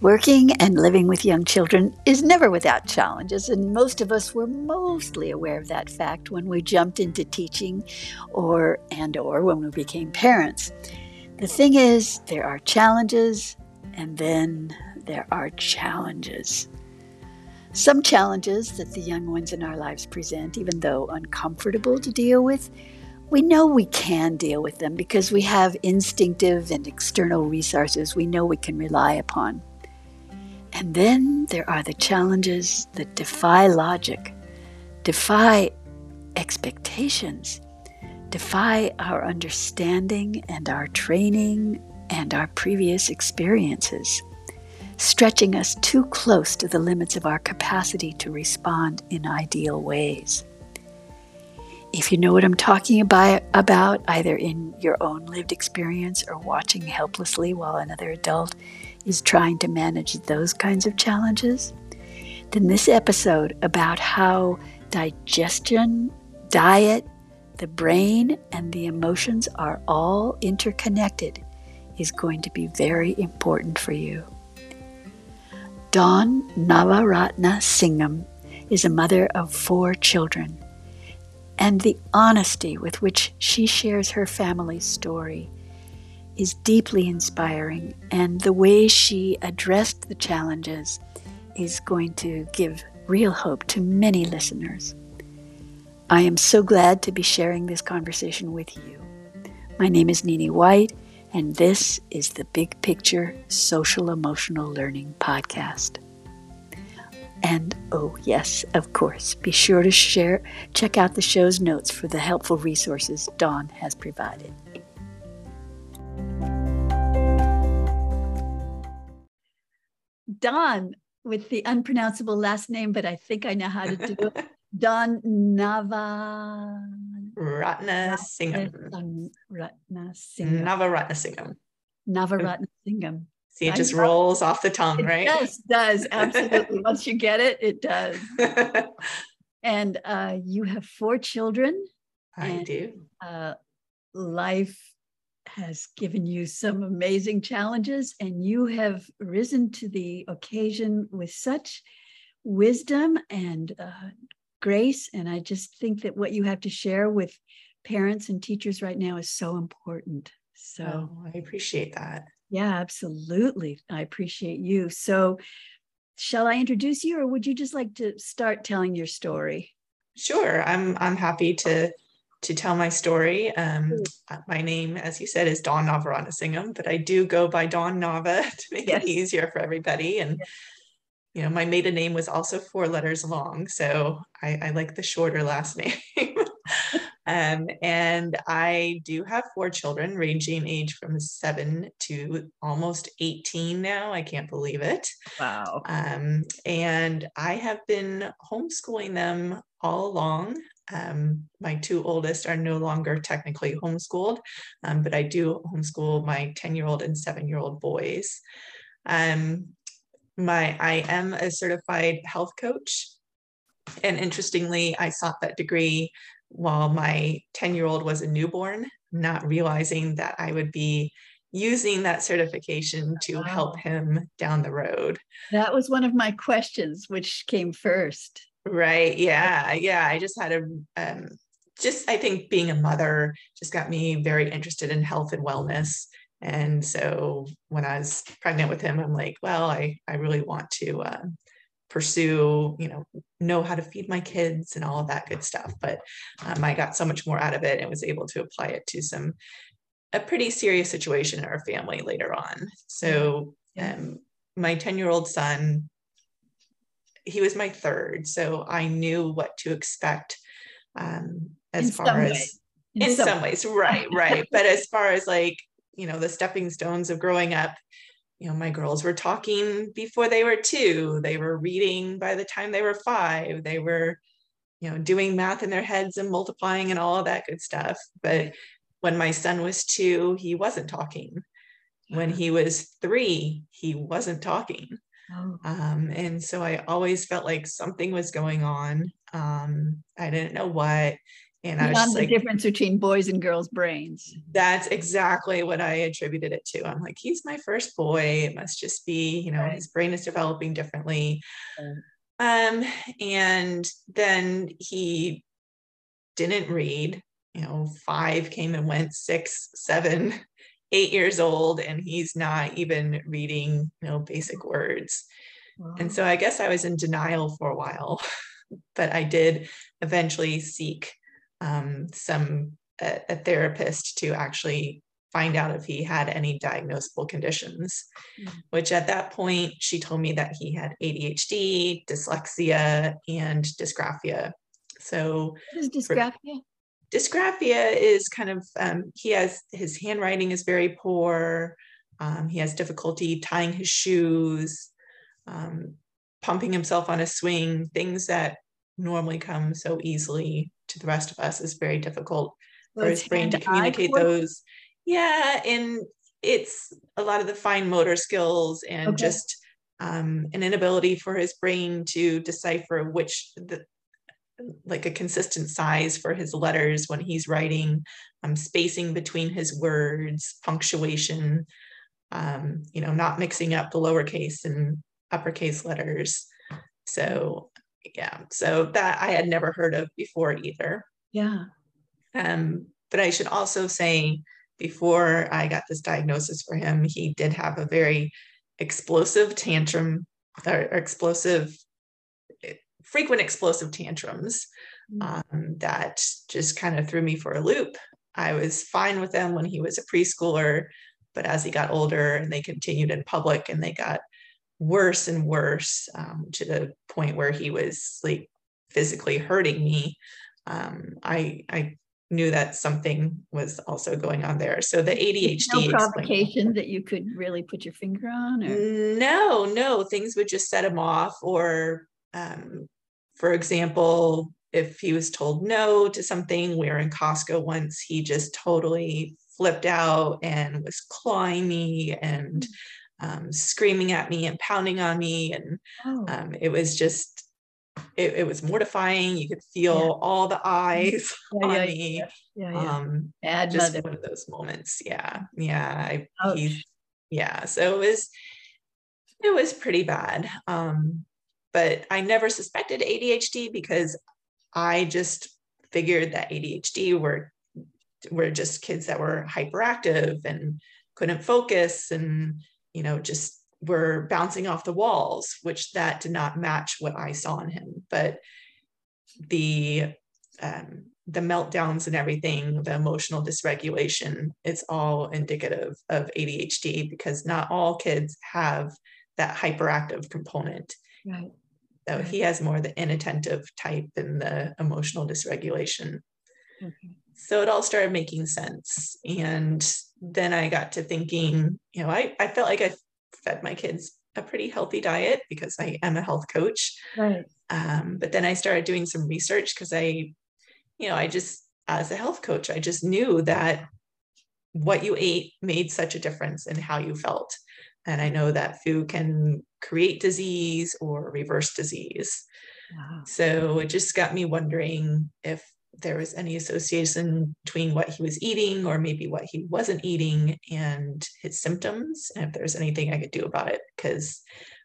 Working and living with young children is never without challenges, and most of us were mostly aware of that fact when we jumped into teaching or and or when we became parents. The thing is, there are challenges and then there are challenges. Some challenges that the young ones in our lives present, even though uncomfortable to deal with, we know we can deal with them because we have instinctive and external resources we know we can rely upon. And then there are the challenges that defy logic, defy expectations, defy our understanding and our training and our previous experiences, stretching us too close to the limits of our capacity to respond in ideal ways. If you know what I'm talking about, either in your own lived experience or watching helplessly while another adult is trying to manage those kinds of challenges, then this episode about how digestion, diet, the brain, and the emotions are all interconnected is going to be very important for you. Dawn Navaratna Singham is a mother of four children and the honesty with which she shares her family's story is deeply inspiring, and the way she addressed the challenges is going to give real hope to many listeners. I am so glad to be sharing this conversation with you. My name is Nini White, and this is the Big Picture Social Emotional Learning Podcast. And oh, yes, of course, be sure to share, check out the show's notes for the helpful resources Dawn has provided. Dawn, with the unpronounceable last name, but I think I know how to do it. Dawn Nava. Ratna Singham. Ratna Singham. Navaratna Singham. Navaratna Singham. See, it just rolls off the tongue, right? Yes, does absolutely. Once you get it, it does. and uh, you have four children. I and, do. Uh, life has given you some amazing challenges, and you have risen to the occasion with such wisdom and uh, grace. And I just think that what you have to share with parents and teachers right now is so important. So oh, I appreciate that. Yeah, absolutely. I appreciate you. So, shall I introduce you, or would you just like to start telling your story? Sure, I'm. I'm happy to to tell my story. Um, uh, my name, as you said, is Dawn Navaratnasingham, but I do go by Dawn Nava to make yes. it easier for everybody. And yes. you know, my maiden name was also four letters long, so I, I like the shorter last name. Um, and I do have four children, ranging age from seven to almost 18 now. I can't believe it. Wow. Um, and I have been homeschooling them all along. Um, my two oldest are no longer technically homeschooled, um, but I do homeschool my 10 year old and seven year old boys. Um, my I am a certified health coach. And interestingly, I sought that degree while my 10 year old was a newborn, not realizing that I would be using that certification to wow. help him down the road. That was one of my questions, which came first. Right. Yeah. Yeah. I just had a, um, just, I think being a mother just got me very interested in health and wellness. And so when I was pregnant with him, I'm like, well, I, I really want to, uh, pursue, you know, know how to feed my kids and all of that good stuff. But um, I got so much more out of it and was able to apply it to some a pretty serious situation in our family later on. So um, my 10 year old son, he was my third. So I knew what to expect um, as in far as in, in some, some ways, right, right. but as far as like, you know, the stepping stones of growing up, you know, my girls were talking before they were two. They were reading by the time they were five. They were, you know, doing math in their heads and multiplying and all of that good stuff. But when my son was two, he wasn't talking. When he was three, he wasn't talking. Oh. Um, and so I always felt like something was going on. Um, I didn't know what. And Beyond I was the like, difference between boys and girls' brains. that's exactly what I attributed it to. I'm like, he's my first boy. It must just be, you know, Right. his brain is developing differently. Right. Um, and then he didn't read, you know, five came and went, six, seven, eight years old, and he's not even reading, you know, basic words. And so I guess I was in denial for a while, but I did eventually seek um, some a, a therapist to actually find out if he had any diagnosable conditions. Mm. Which at that point, she told me that he had ADHD, dyslexia, and dysgraphia. So What is dysgraphia? Dysgraphia is kind of um, he has his handwriting is very poor. Um, he has difficulty tying his shoes um, pumping himself on a swing things that normally come so easily to the rest of us is very difficult for his brain to communicate those. Yeah and it's a lot of the fine motor skills and Okay. just um, an inability for his brain to decipher which the like a consistent size for his letters when he's writing, um, spacing between his words, punctuation, um, you know, not mixing up the lowercase and uppercase letters. So, yeah, so that I had never heard of before either. Yeah. Um, but I should also say, before I got this diagnosis for him, he did have a very explosive tantrum or, explosive, frequent explosive tantrums Mm. um, that just kind of threw me for a loop. I was fine with them when he was a preschooler, but as he got older and they continued in public and they got worse and worse um, to the point where he was like physically hurting me, um, I I knew that something was also going on there. So the ADHD No provocation that you could really put your finger on or no, no, things would just set him off. Or, um, for example, if he was told no to something, we were in Costco once, he just totally flipped out and was clawing me and um, screaming at me and pounding on me. And oh, um, it was just, it, it was mortifying. You could feel all the eyes yeah, on yeah, me. yeah, yeah. Um, just mother. one of those moments. Yeah. Yeah. I, yeah. So it was, it was pretty bad. Um, but I never suspected ADHD because I just figured that ADHD were were just kids that were hyperactive and couldn't focus and you know just were bouncing off the walls, which that did not match what I saw in him. But the um, the meltdowns and everything, the emotional dysregulation, it's all indicative of ADHD because not all kids have that hyperactive component. Right. So he has more the inattentive type and the emotional dysregulation. Okay. So it all started making sense. And then I got to thinking, you know, I, I felt like I fed my kids a pretty healthy diet because I am a health coach. Right. Um, but then I started doing some research because I, you know, I just, as a health coach, I just knew that what you ate made such a difference in how you felt. And I know that food can create disease or reverse disease. Wow. So it just got me wondering if there was any association between what he was eating or maybe what he wasn't eating and his symptoms, and if there's anything I could do about it. Because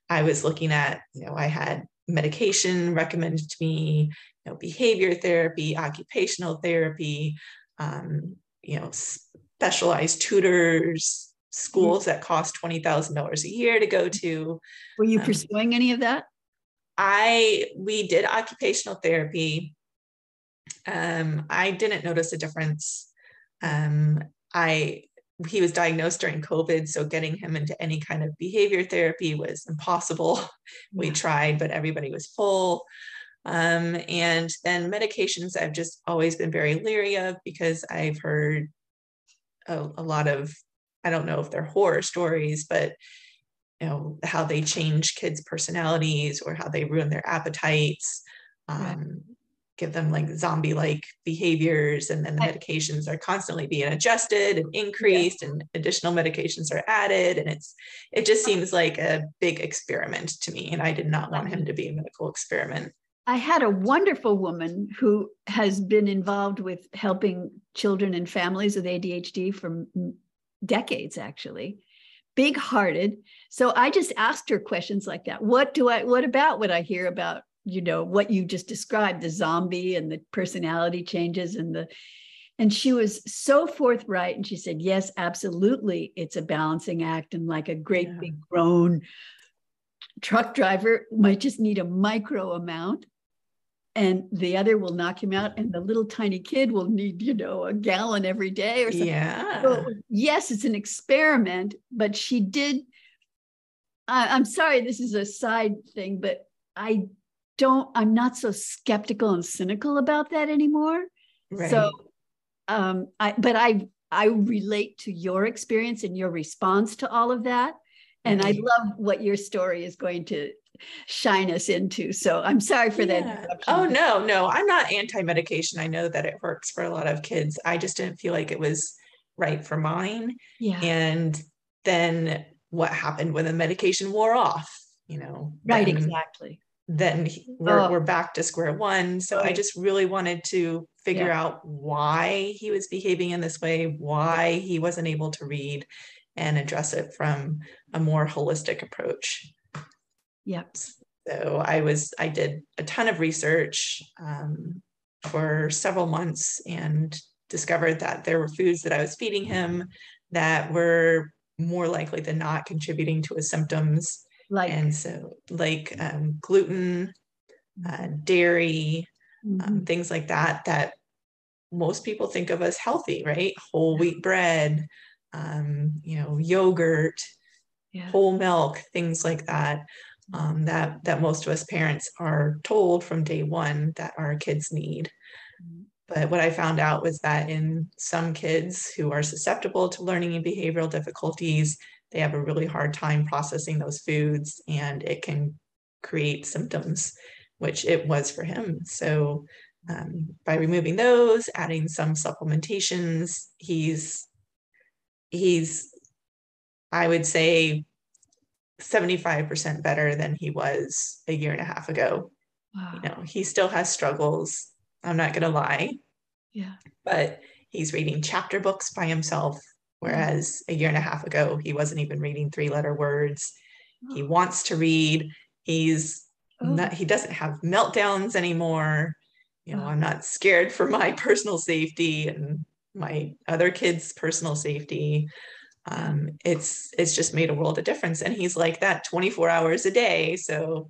I was looking at, you know, I had medication recommended to me, you know, behavior therapy, occupational therapy, um, you know, specialized tutors, schools that cost $20,000 a year to go to. Were you Um, pursuing any of that? I we did occupational therapy. Um, I didn't notice a difference. Um, I he was diagnosed during COVID, so getting him into any kind of behavior therapy was impossible. We tried, but everybody was full. Um, and then medications, I've just always been very leery of because I've heard a, a lot of, I don't know if they're horror stories, but you know how they change kids' personalities or how they ruin their appetites, Right. um, give them like zombie-like behaviors, and then the medications are constantly being adjusted and increased, and additional medications are added, and it's it just seems like a big experiment to me, and I did not want him to be a medical experiment. I had a wonderful woman who has been involved with helping children and families with ADHD for decades, actually, big hearted. So I just asked her questions like that. What do I, what about what I hear about, you know, what you just described, the zombie and the personality changes and the, and she was so forthright and she said, yes, absolutely. It's a balancing act. And like a great yeah. big grown truck driver might just need a micro amount and the other will knock him out and the little tiny kid will need you know a gallon every day or something. Yeah. so, yes it's an experiment but she did I, i'm sorry this is a side thing but i don't i'm not so skeptical and cynical about that anymore. Right. so um i but i i relate to your experience and your response to all of that and i mm-hmm. love what your story is going to shine us into. So I'm sorry for yeah. that. Oh no, no, I'm not anti-medication. I know that it works for a lot of kids. I just didn't feel like it was right for mine. Yeah. And then what happened when the medication wore off? You know. Right. Then, exactly. Then we're oh. we're back to square one. So right. I just really wanted to figure yeah. out why he was behaving in this way, why he wasn't able to read, and address it from a more holistic approach. Yep. So I was, I did a ton of research um, for several months and discovered that there were foods that I was feeding him that were more likely than not contributing to his symptoms. Like, and so, like um, gluten, uh, dairy, um, mm-hmm. um, things like that, that most people think of as healthy, right? Whole wheat bread, um, you know, yogurt, yeah. whole milk, things like that um, that that most of us parents are told from day one that our kids need. But what I found out was that in some kids who are susceptible to learning and behavioral difficulties, they have a really hard time processing those foods and it can create symptoms, which it was for him. So um, by removing those, adding some supplementations, he's he's I would say 75% better than he was a year and a half ago. Wow. You know, he still has struggles. I'm not going to lie. Yeah. But he's reading chapter books by himself, whereas a year and a half ago, he wasn't even reading three letter words. Oh. He wants to read. He's oh. not, he doesn't have meltdowns anymore. You know, oh. I'm not scared for my personal safety and my other kids' personal safety um, it's it's just made a world of difference. And he's like that 24 hours a day. So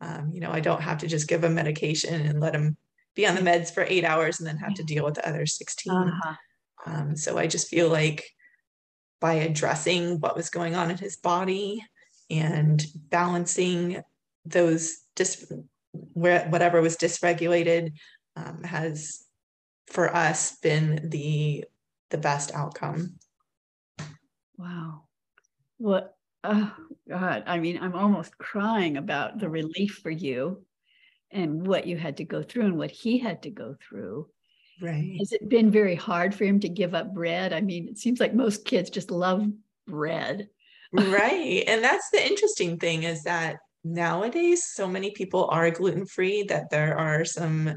um, you know i don't have to just give him medication and let him be on the meds for eight hours and then have to deal with the other 16 uh-huh. um, so i just feel like by addressing what was going on in his body and balancing those dis- where whatever was dysregulated um, has for us been the the best outcome Wow. What, oh God, I mean, I'm almost crying about the relief for you and what you had to go through and what he had to go through. Right. Has it been very hard for him to give up bread? I mean, it seems like most kids just love bread. right. And that's the interesting thing is that nowadays so many people are gluten free that there are some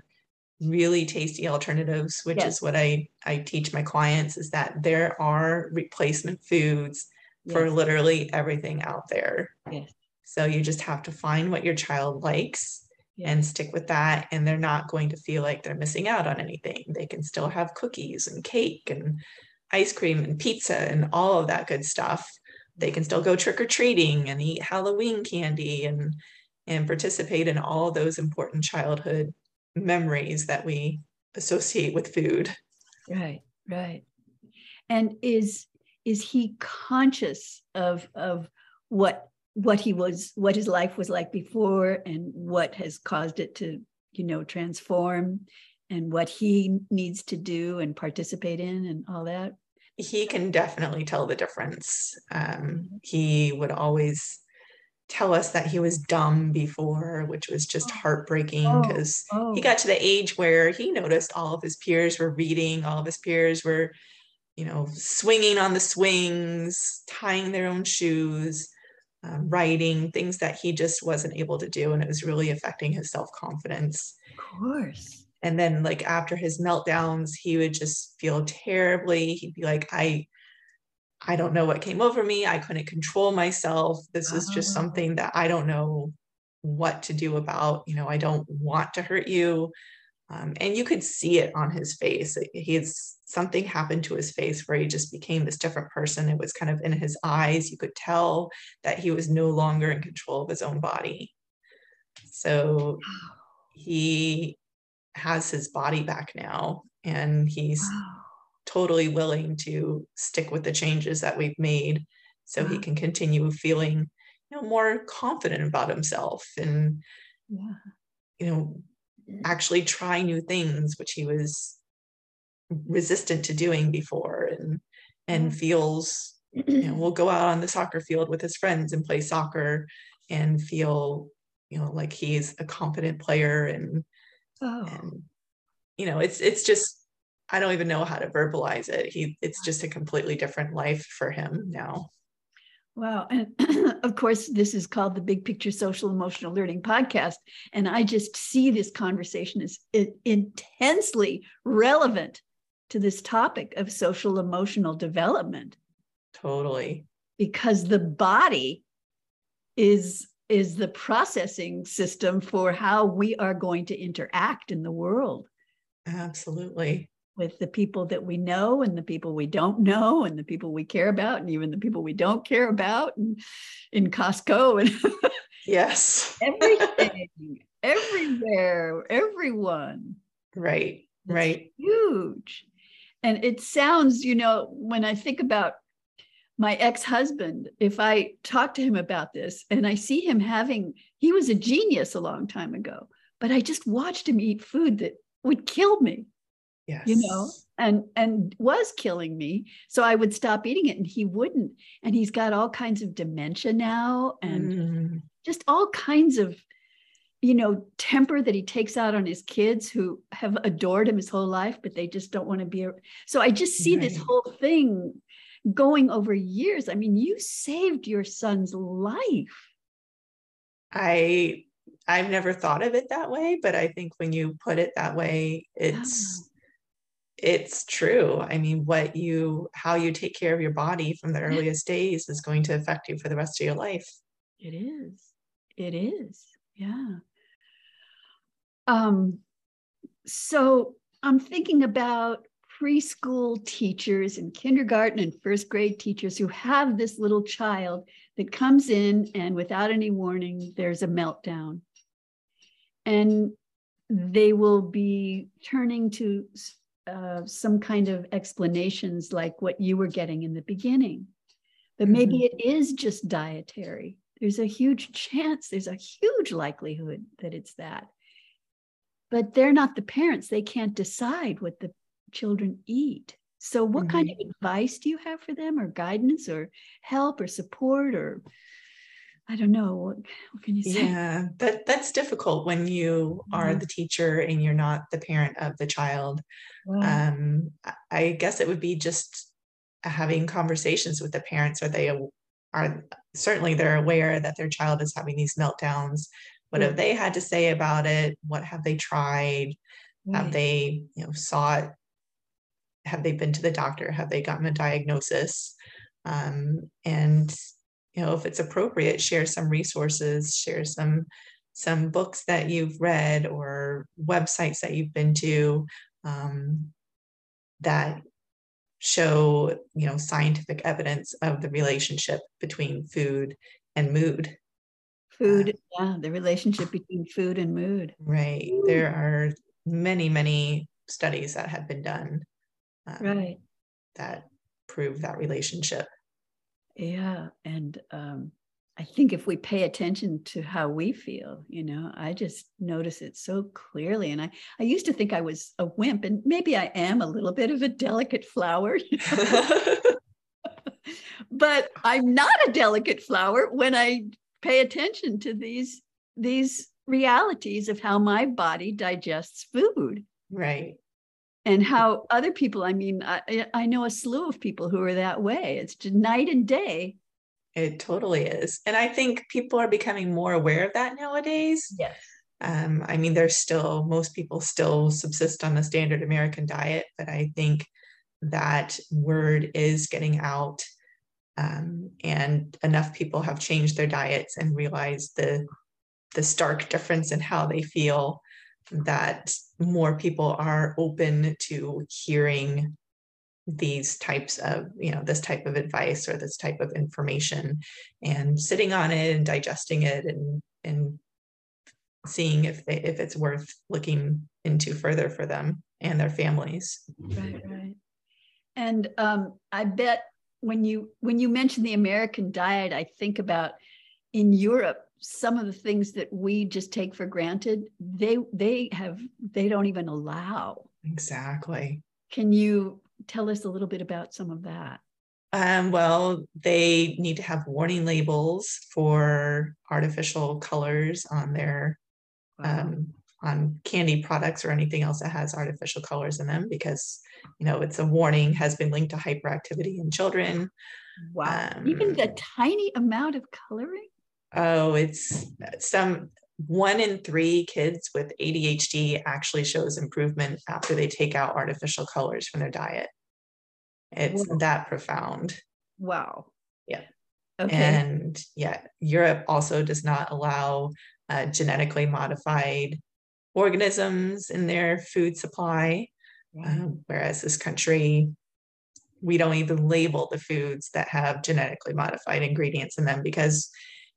really tasty alternatives which yes. is what i i teach my clients is that there are replacement foods yes. for literally everything out there yes. so you just have to find what your child likes and stick with that and they're not going to feel like they're missing out on anything they can still have cookies and cake and ice cream and pizza and all of that good stuff they can still go trick-or-treating and eat halloween candy and and participate in all those important childhood memories that we associate with food. Right, right. And is is he conscious of of what what he was what his life was like before and what has caused it to you know transform and what he needs to do and participate in and all that he can definitely tell the difference um, he would always tell us that he was dumb before, which was just oh. heartbreaking because oh, oh. he got to the age where he noticed all of his peers were reading, all of his peers were, you know, swinging on the swings, tying their own shoes. um, writing, things that he just wasn't able to do. And it was really affecting his self confidence. Of course. And then, like, after his meltdowns, he would just feel terribly. He'd be like, I, I don't know what came over me. I couldn't control myself. This is just Oh. something that I don't know what to do about. You know, I don't want to hurt you. Um, and you could see it on his face. He's something happened to his face where he just became this different person. It was kind of in his eyes. You could tell that he was no longer in control of his own body. So he has his body back now, and he's Wow. Totally willing to stick with the changes that we've made so he can continue feeling you know more confident about himself and Yeah. you know actually try new things which he was resistant to doing before and and feels you know will go out on the soccer field with his friends and play soccer and feel you know like he's a confident player and Oh. and you know it's it's just i don't even know how to verbalize it he it's just a completely different life for him now Wow. And of course, this is called the Big Picture Social Emotional Learning Podcast. And I just see this conversation as intensely relevant to this topic of social emotional development totally because the body is is the processing system for how we are going to interact in the world absolutely with the people that we know and the people we don't know and the people we care about and even the people we don't care about and in Costco and yes. Everything everywhere everyone. Right It's right. huge. And it sounds you know when i think about my ex-husband if i talk to him about this and i see him having he was a genius a long time ago but i just watched him eat food that would kill me yes. you know and and was killing me. So i would stop eating it and he wouldn't. And he's got all kinds of dementia now and Mm, just all kinds of you know temper that he takes out on his kids who have adored him his whole life but they just don't want to be a- so i just see this whole thing going over years. I mean you saved your son's life. I i've never thought of it that way but i think when you put it that way it's it's true i mean what you how you take care of your body from the earliest days is going to affect you for the rest of your life It is. It is. Yeah. Um, so I'm thinking about preschool teachers and kindergarten and first grade teachers who have this little child that comes in and without any warning, there's a meltdown. And they will be turning to uh, some kind of explanations like what you were getting in the beginning. But maybe it is just dietary. There's a huge chance, there's a huge likelihood that it's that. But they're not the parents. They can't decide what the children eat. So, what kind of advice do you have for them, or guidance, or help, or support, or I don't know. What, what can you say? yeah that that's difficult when you are Mhm. the teacher and you're not the parent of the child Wow. um I- i guess it would be just having conversations with the parents are they are certainly they're aware that their child is having these meltdowns what have they had to say about it what have they tried have they you know sought have they been to the doctor have they gotten a diagnosis um, and you know if it's appropriate share some resources share some some books that you've read or websites that you've been to um, that show you know scientific evidence of the relationship between food and mood food. Yeah, the relationship between food and mood. right there are many many studies that have been done um, Right. that prove that relationship Yeah. And um, I think if we pay attention to how we feel, you know, I just notice it so clearly. And I, I used to think I was a wimp, and maybe I am a little bit of a delicate flower, but I'm not a delicate flower when I pay attention to these these realities of how my body digests food right and how other people i mean I, I know a slew of people who are that way it's just night and day It totally is. And I think people are becoming more aware of that nowadays. Yes. Um, I mean, there's still, most people still subsist on the standard American diet, but I think that word is getting out. Um, and enough people have changed their diets and realized the the stark difference in how they feel that more people are open to hearing these types of you know this type of advice or this type of information and sitting on it and digesting it and and seeing if they, if it's worth looking into further for them and their families. Right right. And um, i bet when you when you mention the american diet i think about in europe some of the things that we just take for granted they they have they don't even allow. Exactly. Can you tell us a little bit about some of that? Um, well they need to have warning labels for artificial colors on their wow. um, on candy products or anything else that has artificial colors in them because you know it's a warning has been linked to hyperactivity in children. Wow. Um, even a tiny amount of coloring Oh, it's some one in three kids with ADHD actually shows improvement after they take out artificial colors from their diet. It's Whoa. that profound. Wow. Yeah. Okay. And yeah, Europe also does not allow uh, genetically modified organisms in their food supply, um, whereas this country, we don't even label the foods that have genetically modified ingredients in them because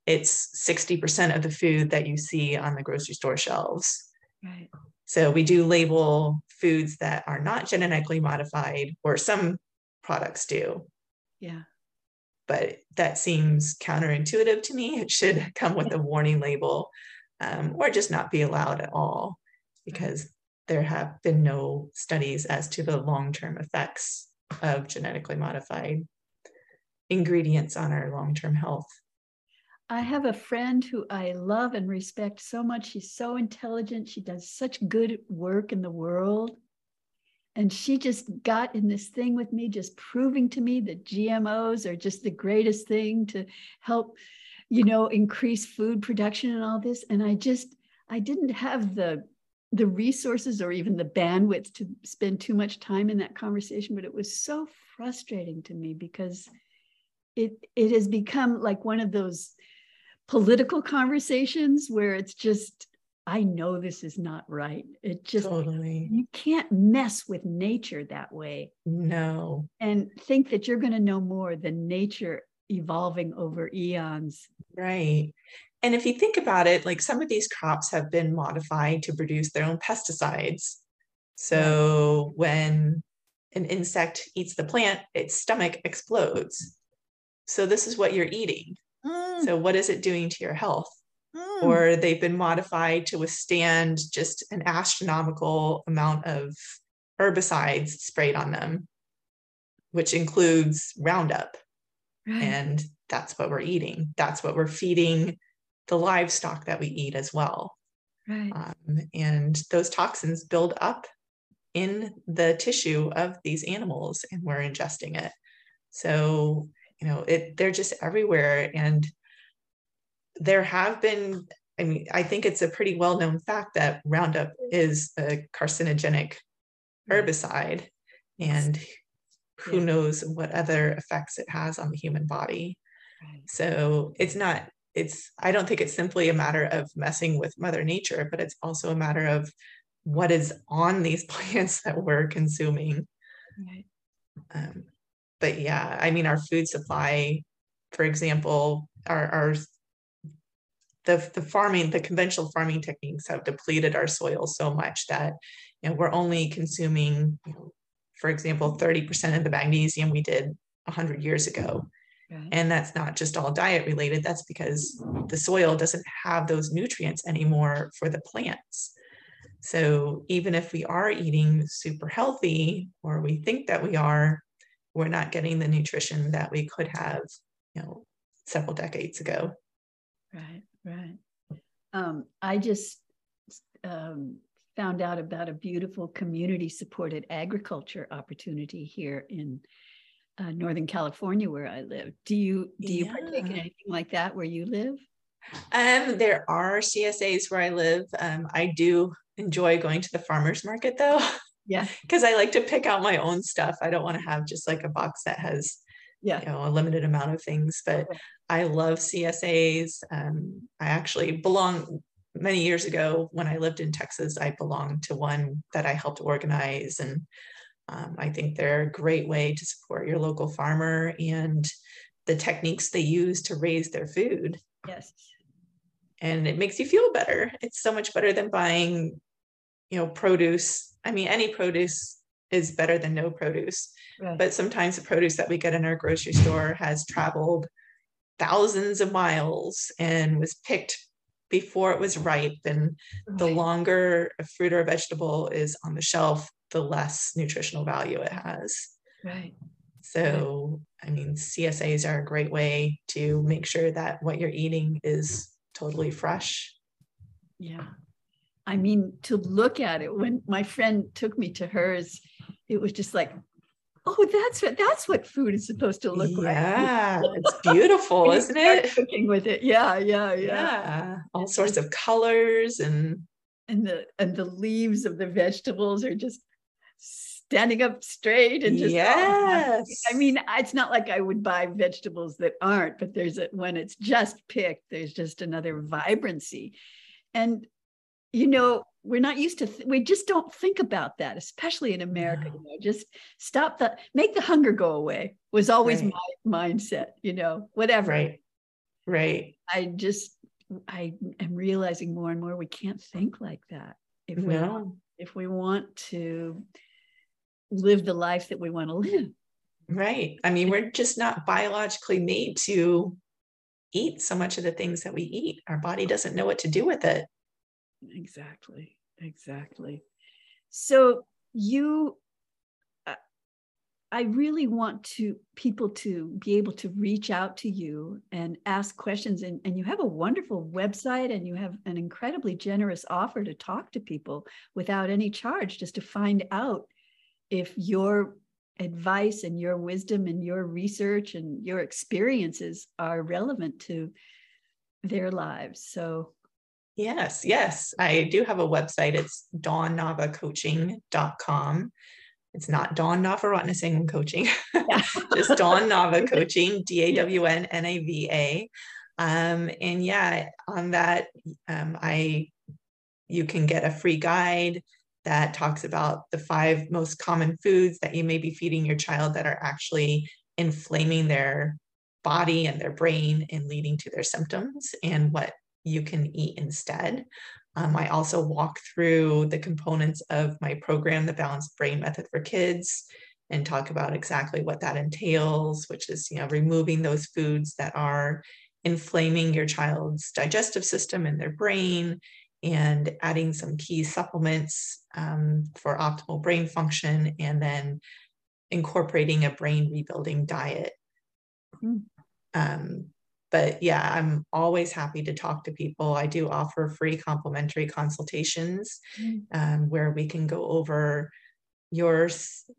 it's 60% of the food that you see on the grocery store shelves. Right. So we do label foods that are not genetically modified, or some products do. Yeah. But that seems counterintuitive to me. It should come with a warning label um, or just not be allowed at all because there have been no studies as to the long term effects of genetically modified ingredients on our long term health. I have a friend who I love and respect so much. She's so intelligent. She does such good work in the world. And she just got in this thing with me, just proving to me that GMOs are just the greatest thing to help, you know, increase food production and all this. And I just, I didn't have the the resources or even the bandwidth to spend too much time in that conversation, but it was so frustrating to me because it it has become like one of those political conversations where it's just I know this is not right. It just totally you can't mess with nature that way. No. And think that you're going to know more than nature evolving over eons. Right. And if you think about it, like some of these crops have been modified to produce their own pesticides. So when an insect eats the plant, its stomach explodes. So this is what you're eating. Mm. So, what is it doing to your health? Mm. Or they've been modified to withstand just an astronomical amount of herbicides sprayed on them, which includes Roundup. Right. And that's what we're eating. That's what we're feeding the livestock that we eat as well. Right. Um, and those toxins build up in the tissue of these animals, and we're ingesting it. So you know it they're just everywhere and there have been i mean i think it's a pretty well known fact that roundup is a carcinogenic herbicide and who yeah. knows what other effects it has on the human body right. so it's not it's i don't think it's simply a matter of messing with mother nature but it's also a matter of what is on these plants that we're consuming right. um, but yeah, I mean, our food supply, for example, our, our the, the farming, the conventional farming techniques have depleted our soil so much that you know we're only consuming, you know, for example, 30% of the magnesium we did 100 years ago. And that's not just all diet related, that's because the soil doesn't have those nutrients anymore for the plants. So even if we are eating super healthy, or we think that we are, we're not getting the nutrition that we could have, you know, several decades ago. Right, right. Um, I just um, found out about a beautiful community supported agriculture opportunity here in uh, Northern California, where I live. Do you do you yeah. partake in anything like that where you live? Um, there are CSAs where I live. Um, I do enjoy going to the farmers market though. Yeah. Because I like to pick out my own stuff. I don't want to have just like a box that has yeah. you know, a limited amount of things. But. I love CSAs. Um, I actually belong many years ago when I lived in Texas, I belonged to one that I helped organize. And um, I think they're a great way to support your local farmer and the techniques they use to raise their food. Yes. And it makes you feel better. It's so much better than buying, you know, produce. I mean, any produce is better than no produce. Right. But sometimes the produce that we get in our grocery store has traveled thousands of miles and was picked before it was ripe. And right. the longer a fruit or a vegetable is on the shelf, the less nutritional value it has. Right. So, I mean, CSAs are a great way to make sure that what you're eating is totally fresh. Yeah. I mean, to look at it, when my friend took me to hers, it was just like, oh, that's what that's what food is supposed to look yeah, like. Yeah, it's beautiful, isn't it? Cooking with it, yeah, yeah, yeah, yeah. All sorts of colors and and the and the leaves of the vegetables are just standing up straight and just oh, yes. I mean, it's not like I would buy vegetables that aren't, but there's a when it's just picked, there's just another vibrancy. And you know, we're not used to th- we just don't think about that especially in america no. you know just stop the make the hunger go away was always right. my mindset you know whatever. Right. Right. I just i am realizing more and more we can't think like that if we no. if we want to live the life that we want to live. Right. I mean we're just not biologically made to eat so much of the things that we eat. Our body doesn't know what to do with it Exactly. Exactly. So you uh, I really want to people to be able to reach out to you and ask questions and, and you have a wonderful website and you have an incredibly generous offer to talk to people without any charge just to find out if your advice and your wisdom and your research and your experiences are relevant to their lives so Yes, yes. I do have a website. It's dawnnavacoaching.com. It's not Dawn Navaratnasingam coaching, just Dawn Nava coaching, D A W N N A V A. Um, and yeah, on that, um, I you can get a free guide that talks about the five most common foods that you may be feeding your child that are actually inflaming their body and their brain and leading to their symptoms and what you can eat instead. Um, I also walk through the components of my program, the Balanced Brain Method for Kids, and talk about exactly what that entails, which is, you know, removing those foods that are inflaming your child's digestive system and their brain and adding some key supplements um, for optimal brain function and then incorporating a brain rebuilding diet. Mm. Um, but yeah, I'm always happy to talk to people. I do offer free complimentary consultations mm. um, where we can go over your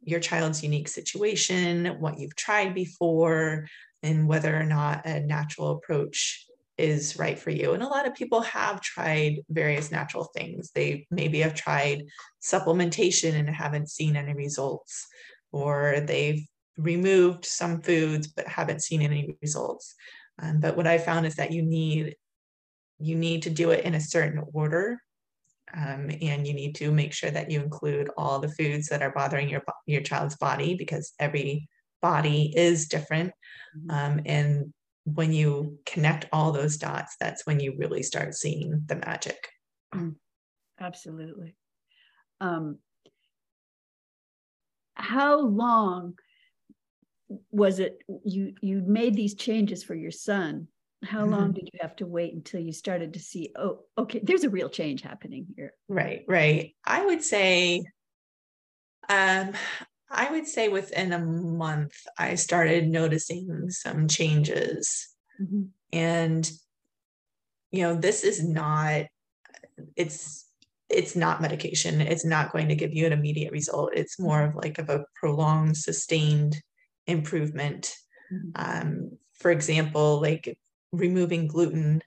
your child's unique situation, what you've tried before, and whether or not a natural approach is right for you. And a lot of people have tried various natural things. They maybe have tried supplementation and haven't seen any results, or they've removed some foods but haven't seen any results. Um, but what I found is that you need you need to do it in a certain order, um, and you need to make sure that you include all the foods that are bothering your your child's body because every body is different. Mm-hmm. Um, and when you connect all those dots, that's when you really start seeing the magic. Mm, absolutely. Um, how long was it you you made these changes for your son. How mm-hmm. long did you have to wait until you started to see oh okay there's a real change happening here. Right right. I would say um i would say within a month i started noticing some changes. Mm-hmm. and you know this is not it's it's not medication. It's not going to give you an immediate result. It's more of like of a prolonged sustained improvement. Mm-hmm. Um, for example, like removing gluten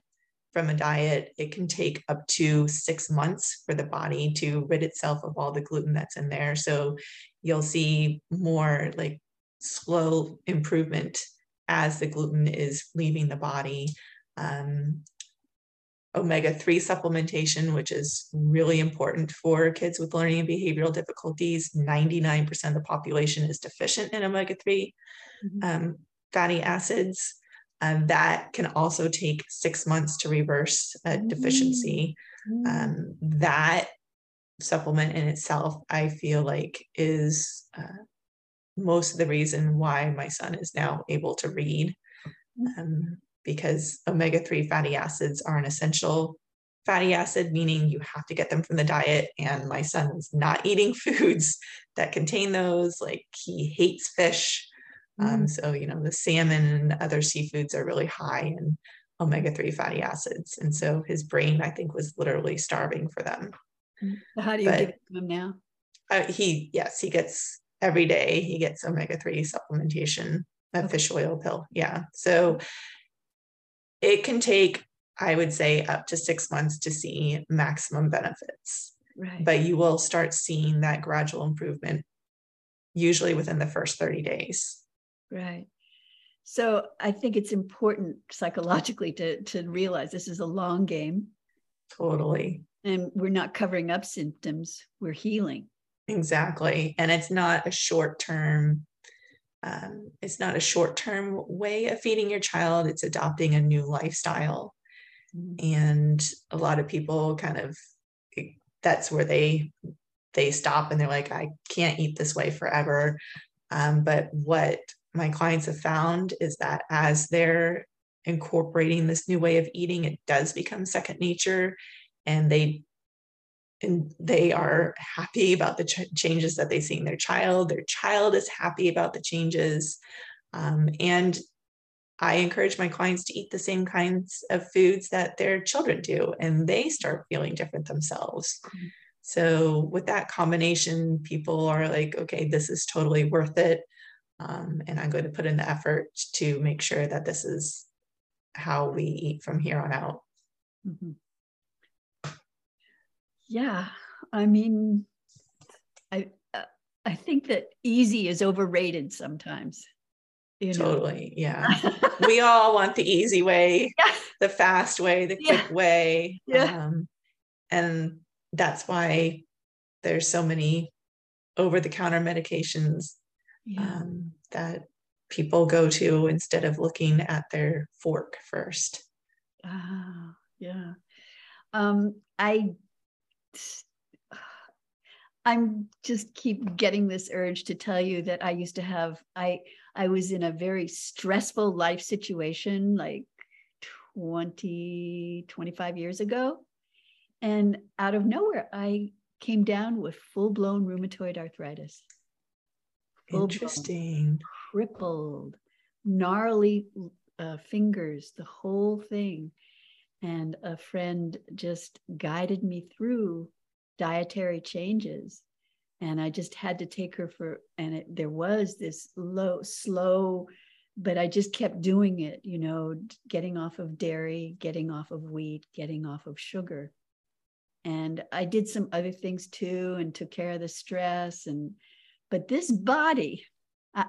from a diet, it can take up to six months for the body to rid itself of all the gluten that's in there. So you'll see more like slow improvement as the gluten is leaving the body. Um, omega 3 supplementation, which is really important for kids with learning and behavioral difficulties. 99% of the population is deficient in omega 3 mm-hmm. um, fatty acids. Um, that can also take six months to reverse a mm-hmm. deficiency. Um, that supplement in itself, I feel like, is uh, most of the reason why my son is now able to read. Mm-hmm. Um, because omega 3 fatty acids are an essential fatty acid, meaning you have to get them from the diet. And my son was not eating foods that contain those. Like he hates fish. Um, mm. Um, so, you know, the salmon and other seafoods are really high in omega 3 fatty acids. And so his brain, I think, was literally starving for them. How do you but, give it to him now? Uh, he, yes, he gets every day, he gets omega 3 supplementation, a okay. fish oil pill. Yeah. So, it can take, I would say, up to six months to see maximum benefits. Right. But you will start seeing that gradual improvement usually within the first 30 days. Right. So I think it's important psychologically to, to realize this is a long game. Totally. And we're not covering up symptoms, we're healing. Exactly. And it's not a short term um, it's not a short term way of feeding your child, it's adopting a new lifestyle. Mm-hmm. And a lot of people kind of, that's where they they stop and they're like i can't eat this way forever um, but what my clients have found is that as they're incorporating this new way of eating it does become second nature and they and they are happy about the ch- changes that they see in their child. Their child is happy about the changes. Um, and I encourage my clients to eat the same kinds of foods that their children do, and they start feeling different themselves. Mm-hmm. So, with that combination, people are like, okay, this is totally worth it. Um, and I'm going to put in the effort to make sure that this is how we eat from here on out. Mm-hmm yeah i mean i uh, i think that easy is overrated sometimes you know? totally yeah we all want the easy way yeah. the fast way the quick yeah. way yeah. Um, and that's why there's so many over-the-counter medications yeah. um, that people go to instead of looking at their fork first ah yeah um, i I'm just keep getting this urge to tell you that I used to have I I was in a very stressful life situation like 20 25 years ago and out of nowhere I came down with full-blown rheumatoid arthritis. Full Interesting. crippled, gnarly uh, fingers, the whole thing and a friend just guided me through dietary changes. And i just had to take her for and it, there was this low slow but i just kept doing it you know getting off of dairy getting off of wheat getting off of sugar. And i did some other things too and took care of the stress and but this body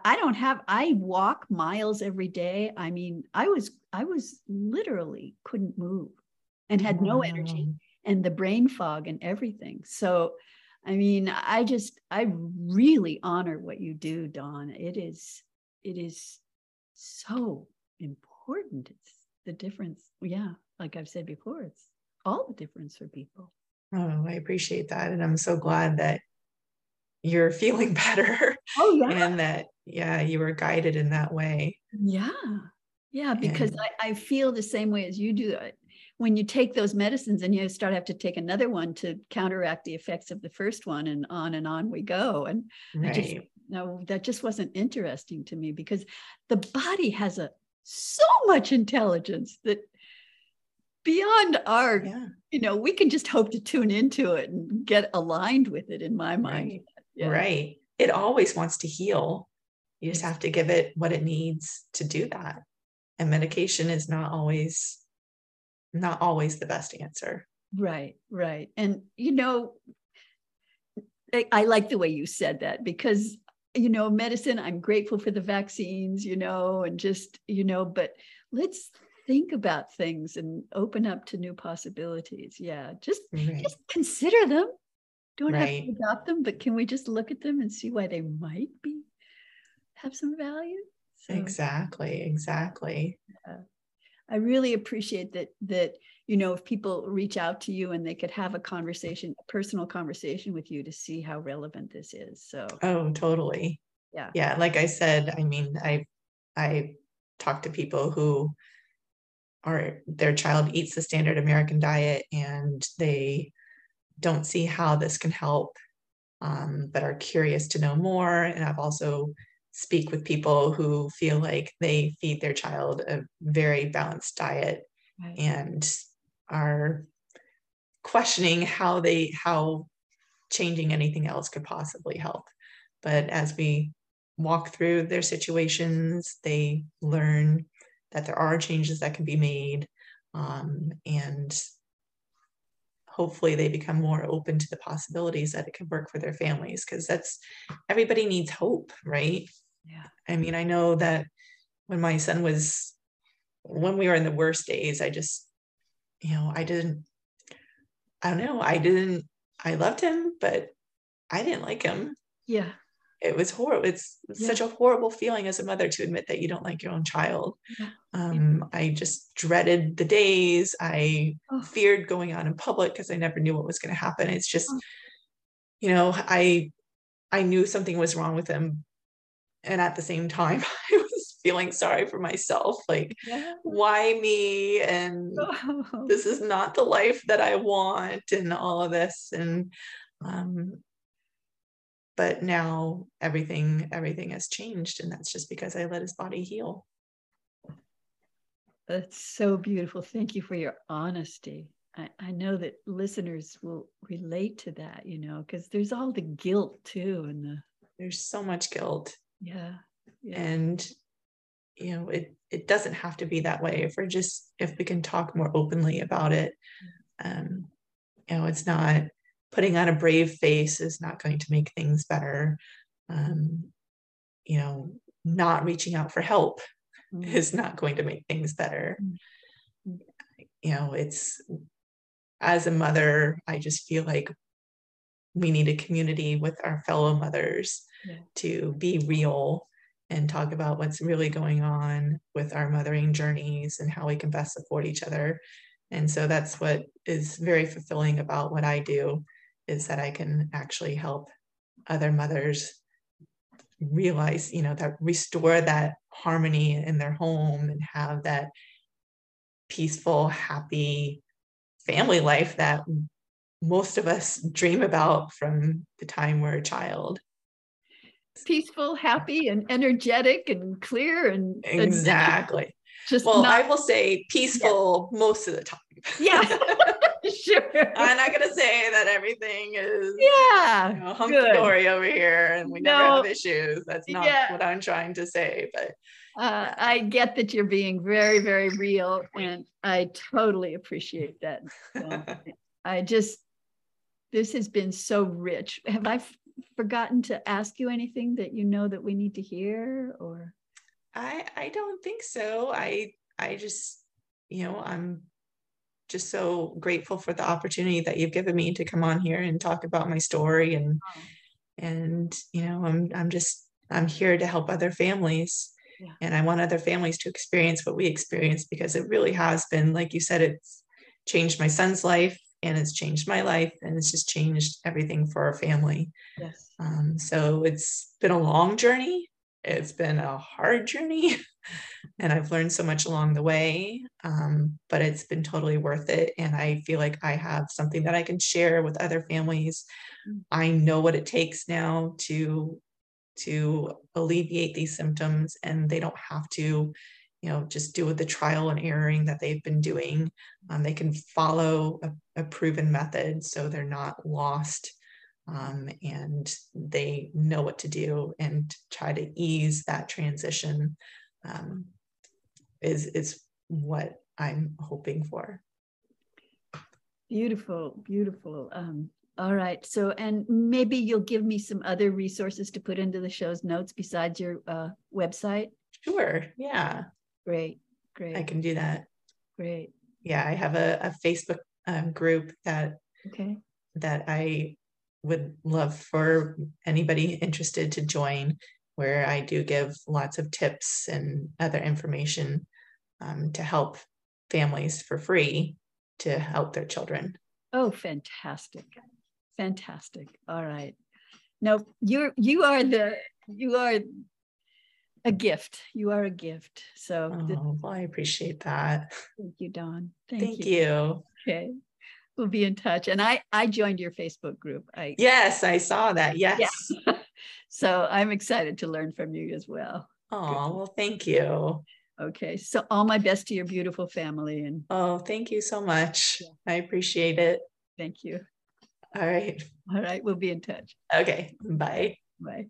I don't have, I walk miles every day. I mean, I was, I was literally couldn't move and had no energy and the brain fog and everything. So, I mean, I just, I really honor what you do, Dawn. It is, it is so important. It's the difference. Yeah. Like I've said before, it's all the difference for people. Oh, I appreciate that. And I'm so glad that you're feeling better. Oh, yeah. And that, yeah, you were guided in that way. Yeah. Yeah. Because and, I, I feel the same way as you do. When you take those medicines and you start have to take another one to counteract the effects of the first one, and on and on we go. And right. I just, no, that just wasn't interesting to me because the body has a so much intelligence that beyond our yeah. you know we can just hope to tune into it and get aligned with it in my mind right. Yeah. Right. It always wants to heal. You just have to give it what it needs to do that. And medication is not always not always the best answer. Right, right. And you know, I, I like the way you said that because you know, medicine, I'm grateful for the vaccines, you know, and just, you know, but let's think about things and open up to new possibilities. Yeah, just right. just consider them. Don't right. have to adopt them, but can we just look at them and see why they might be have some value? So, exactly, exactly. Yeah. I really appreciate that that you know if people reach out to you and they could have a conversation, a personal conversation with you to see how relevant this is. So Oh, totally. Yeah. Yeah, like I said, I mean, I I talk to people who are their child eats the standard American diet and they don't see how this can help, um, but are curious to know more. And I've also speak with people who feel like they feed their child a very balanced diet right. and are questioning how they how changing anything else could possibly help but as we walk through their situations they learn that there are changes that can be made um, and hopefully they become more open to the possibilities that it can work for their families because that's everybody needs hope right? Yeah. I mean i know that when my son was when we were in the worst days i just you know i didn't i don't know i didn't i loved him but i didn't like him. Yeah it was horrible. It's yeah. such a horrible feeling as a mother to admit that you don't like your own child. Yeah. Um, yeah. I just dreaded the days. I oh. feared going out in public because I never knew what was going to happen. It's just, oh. you know, I I knew something was wrong with him, and at the same time, I was feeling sorry for myself. Like, why me? And oh. this is not the life that I want, and all of this. And um, but now everything everything has changed and that's just because i let his body heal. That's so beautiful. Thank you for your honesty. I, I know that listeners will relate to that you know because there's all the guilt too and the there's so much guilt. Yeah, yeah. and you know it it doesn't have to be that way. If we're just if we can talk more openly about it um you know it's not putting on a brave face is not going to make things better. Um, you know, not reaching out for help mm-hmm. is not going to make things better. Mm-hmm. You know, it's as a mother, I just feel like we need a community with our fellow mothers yeah. to be real and talk about what's really going on with our mothering journeys and how we can best support each other. And so that's what is very fulfilling about what I do is that I can actually help other mothers realize, you know, that restore that harmony in their home and have that peaceful, happy family life that most of us dream about from the time we're a child. Peaceful, happy, and energetic, and clear, and exactly. And just well, not, I will say peaceful yeah. most of the time. Yeah. sure. I'm not gonna say that everything is yeah you know, hunky dory over here and we no. never have issues. That's not yeah. what I'm trying to say, but uh, I get that you're being very, very real, and I totally appreciate that. So I just, this has been so rich. Have I f- forgotten to ask you anything that you know that we need to hear, or? I I don't think so. I I just, you know, I'm just so grateful for the opportunity that you've given me to come on here and talk about my story and oh. and you know i'm i'm just i'm here to help other families yeah. and i want other families to experience what we experienced because it really has been like you said it's changed my son's life and it's changed my life and it's just changed everything for our family yes um, so it's been a long journey it's been a hard journey and I've learned so much along the way. Um, but it's been totally worth it. And I feel like I have something that I can share with other families. Mm. I know what it takes now to to alleviate these symptoms and they don't have to you know just do with the trial and erroring that they've been doing um, they can follow a, a, proven method so they're not lost um, and they know what to do and try to ease that transition um, is is what I'm hoping for. Beautiful, beautiful. Um, all right. So, and maybe you'll give me some other resources to put into the show's notes besides your uh, website. Sure. Yeah. Great. Great. I can do that. Great. Yeah, I have a, a Facebook um, group that okay that I would love for anybody interested to join, where I do give lots of tips and other information um, to help families for free to help their children. Oh, fantastic. Fantastic. All right. No, you're you are the you are a gift. You are a gift. So oh, well, I appreciate that. Thank you, Dawn. Thank, thank you. you. Okay. We'll be in touch. And I I joined your Facebook group. I Yes, I saw that. Yes. Yeah. so I'm excited to learn from you as well. Oh, well, thank you. Okay. So all my best to your beautiful family and Oh, thank you so much. Yeah. I appreciate it. Thank you. All right. All right. We'll be in touch. Okay. Bye. Bye.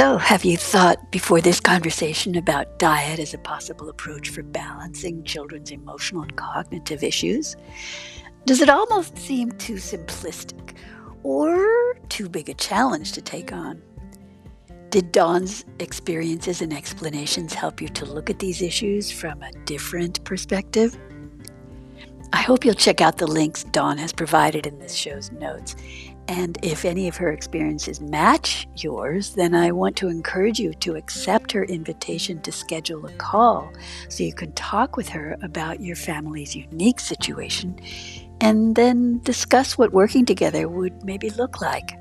So, have you thought before this conversation about diet as a possible approach for balancing children's emotional and cognitive issues? Does it almost seem too simplistic or too big a challenge to take on? Did Dawn's experiences and explanations help you to look at these issues from a different perspective? I hope you'll check out the links Dawn has provided in this show's notes. And if any of her experiences match yours, then I want to encourage you to accept her invitation to schedule a call so you can talk with her about your family's unique situation and then discuss what working together would maybe look like.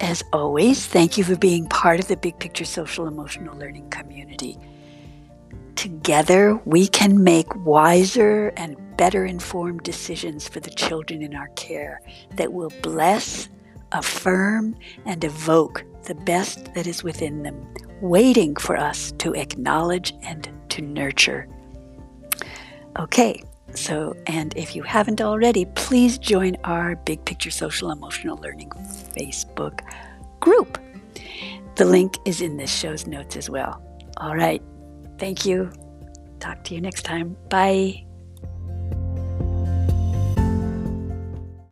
As always, thank you for being part of the Big Picture Social Emotional Learning community. Together, we can make wiser and better informed decisions for the children in our care that will bless, affirm, and evoke the best that is within them, waiting for us to acknowledge and to nurture. Okay, so, and if you haven't already, please join our Big Picture Social Emotional Learning Facebook group. The link is in this show's notes as well. All right. Thank you. Talk to you next time. Bye.